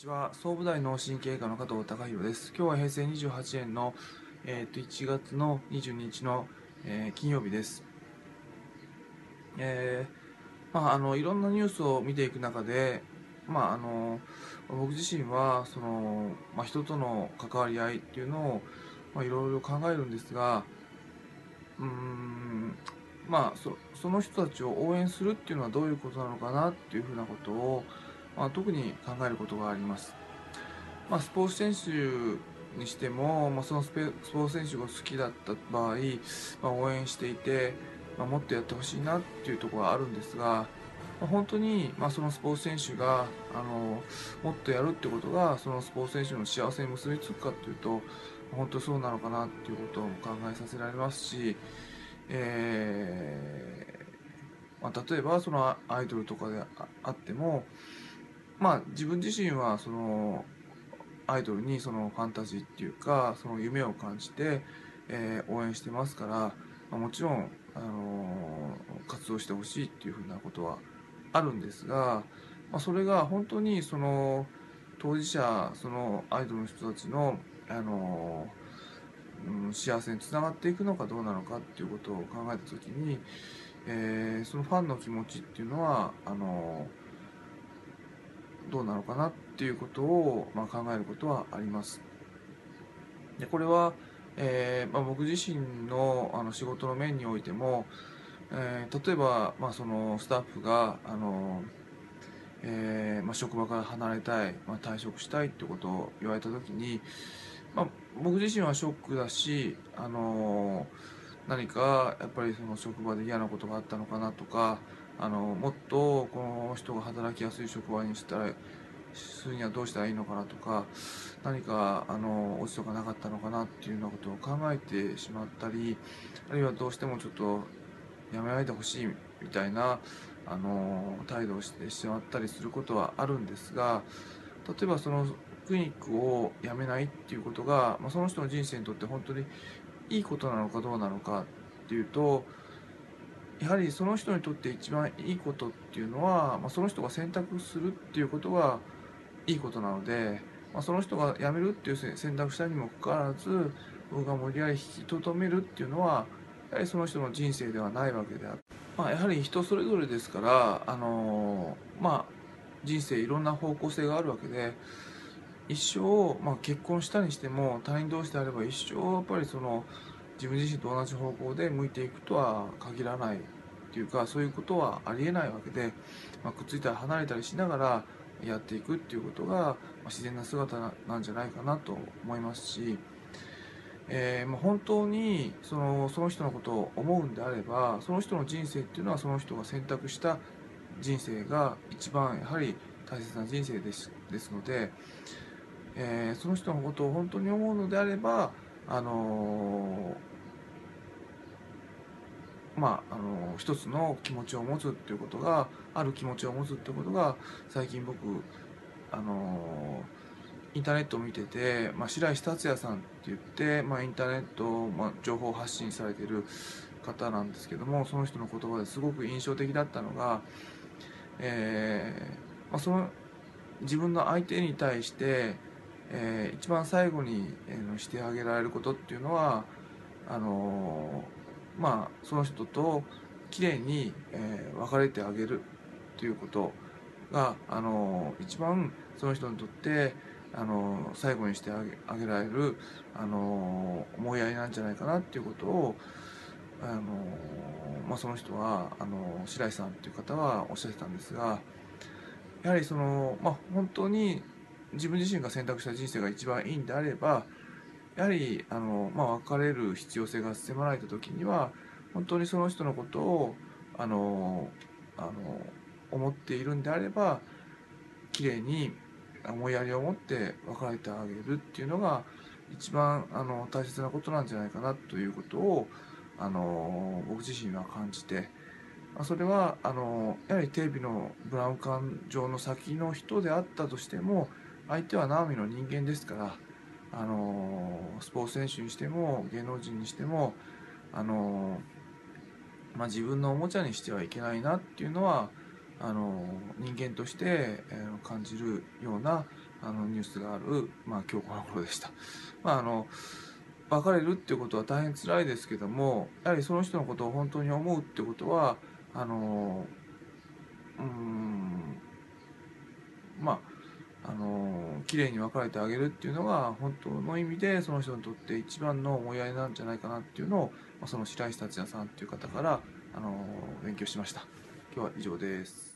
ちは。総武大脳神経科の加藤隆弘です。今日は平成28年の、えー、と1月の22日の、えー、金曜日です。えー、まああのいろんなニュースを見ていく中でまああの僕自身はその、まあ、人との関わり合いっていうのを、まあ、いろいろ考えるんですがうーんまあそその人たちを応援するっていうのはどういうことなのかなっていうふうなことをまあ、特に考えることがあります。まあ、スポーツ選手にしても、まあ、そのスポーツ選手が好きだった場合、まあ、応援していて、まあ、もっとやってほしいなっていうところはあるんですが、まあ、本当に、まあ、そのスポーツ選手があのもっとやるってことがそのスポーツ選手の幸せに結びつくかっていうと本当そうなのかなっていうことを考えさせられますし、えーまあ、例えばそのアイドルとかであってもまあ自分自身はそのアイドルにそのファンタジーっていうかその夢を感じて、えー、応援してますから、まあ、もちろん、あのー、活動してほしいっていうふうなことはあるんですが、まあ、それが本当にその当事者そのアイドルの人たちの、あのー、うん、幸せにつながっていくのかどうなのかっていうことを考えた時に、えー、そのファンの気持ちっていうのはあのーどうなのかなっていうことを、まあ、考えることはあります。でこれは、えーまあ、僕自身のあの仕事の面においても、えー、例えば、まあ、そのスタッフがあの、えーまあ、職場から離れたい、まあ、退職したいってことを言われた時に、まあ、僕自身はショックだし、あの何かやっぱりその職場で嫌なことがあったのかなとかあのもっとこの人が働きやすい職場にしたらするにはどうしたらいいのかなとか何かあの落ちとかなかったのかなっていうようなことを考えてしまったりあるいはどうしてもちょっとやめないでほしいみたいなあの態度をしてしまったりすることはあるんですが例えばそのクリニックを辞めないっていうことが、まあ、その人の人生にとって本当にいいことなのかどうなのかっていうとやはりその人にとって一番いいことっていうのは、まあ、その人が選択するっていうことがいいことなので、まあ、その人が辞めるっていう選択したにもかかわらず僕が無理やり引きとどめるっていうのはやはりその人の人生ではないわけであって、まあ、やはり人それぞれですからあのまあ人生いろんな方向性があるわけで一生、まあ、結婚したにしても他人同士であれば一生やっぱりその自分自身と同じ方向で向いていくとは限らないっていうかそういうことはありえないわけで、まあ、くっついたり離れたりしながらやっていくっていうことが、自然な姿なんじゃないかなと思いますし、えー、まあ、本当にそのその人のことを思うんであればその人の人生っていうのはその人が選択した人生が一番やはり大切な人生ですですので、えー、その人のことを本当に思うのであればあのーまあ、あの一つの気持ちを持つっていうことがある気持ちを持つってことが最近僕あのインターネットを見てて、まあ、白石達也さんって言って、まあ、インターネット、まあ、情報発信されてる方なんですけどもその人の言葉ですごく印象的だったのが、えーまあ、その自分の相手に対して、えー、一番最後に、えー、してあげられることっていうのはあのーまあ、その人ときれいに、えー、別れてあげるということが、あの一番その人にとって、あの最後にしてあげあげられる、あの思いやりなんじゃないかなっていうことを、あのまあ、その人はあの白石さんっていう方はおっしゃってたんですがやはりその、まあ、本当に自分自身が選択した人生が一番いいんであればやはりあの、まあ、別れる必要性が迫られた時には本当にその人のことをあのあの思っているんであればきれいに思いやりを持って別れてあげるっていうのが一番あの大切なことなんじゃないかなということをあの僕自身は感じてまあそれはあのやはりテレビのブラウン管上の先の人であったとしても相手は直美の人間ですからあのスポーツ選手にしても芸能人にしてもあの、まあ、自分のおもちゃにしてはいけないなっていうのはあの人間として感じるようなあのニュースがある、まあ、今日この頃でした。まああの別れるっていうことは大変辛いですけどもやはりその人のことを本当に思うってことはあのうんまああの綺麗に分かれてあげるっていうのが本当の意味でその人にとって一番の思いやりなんじゃないかなっていうのをその白石達也さんっていう方からあの勉強しました。今日は以上です。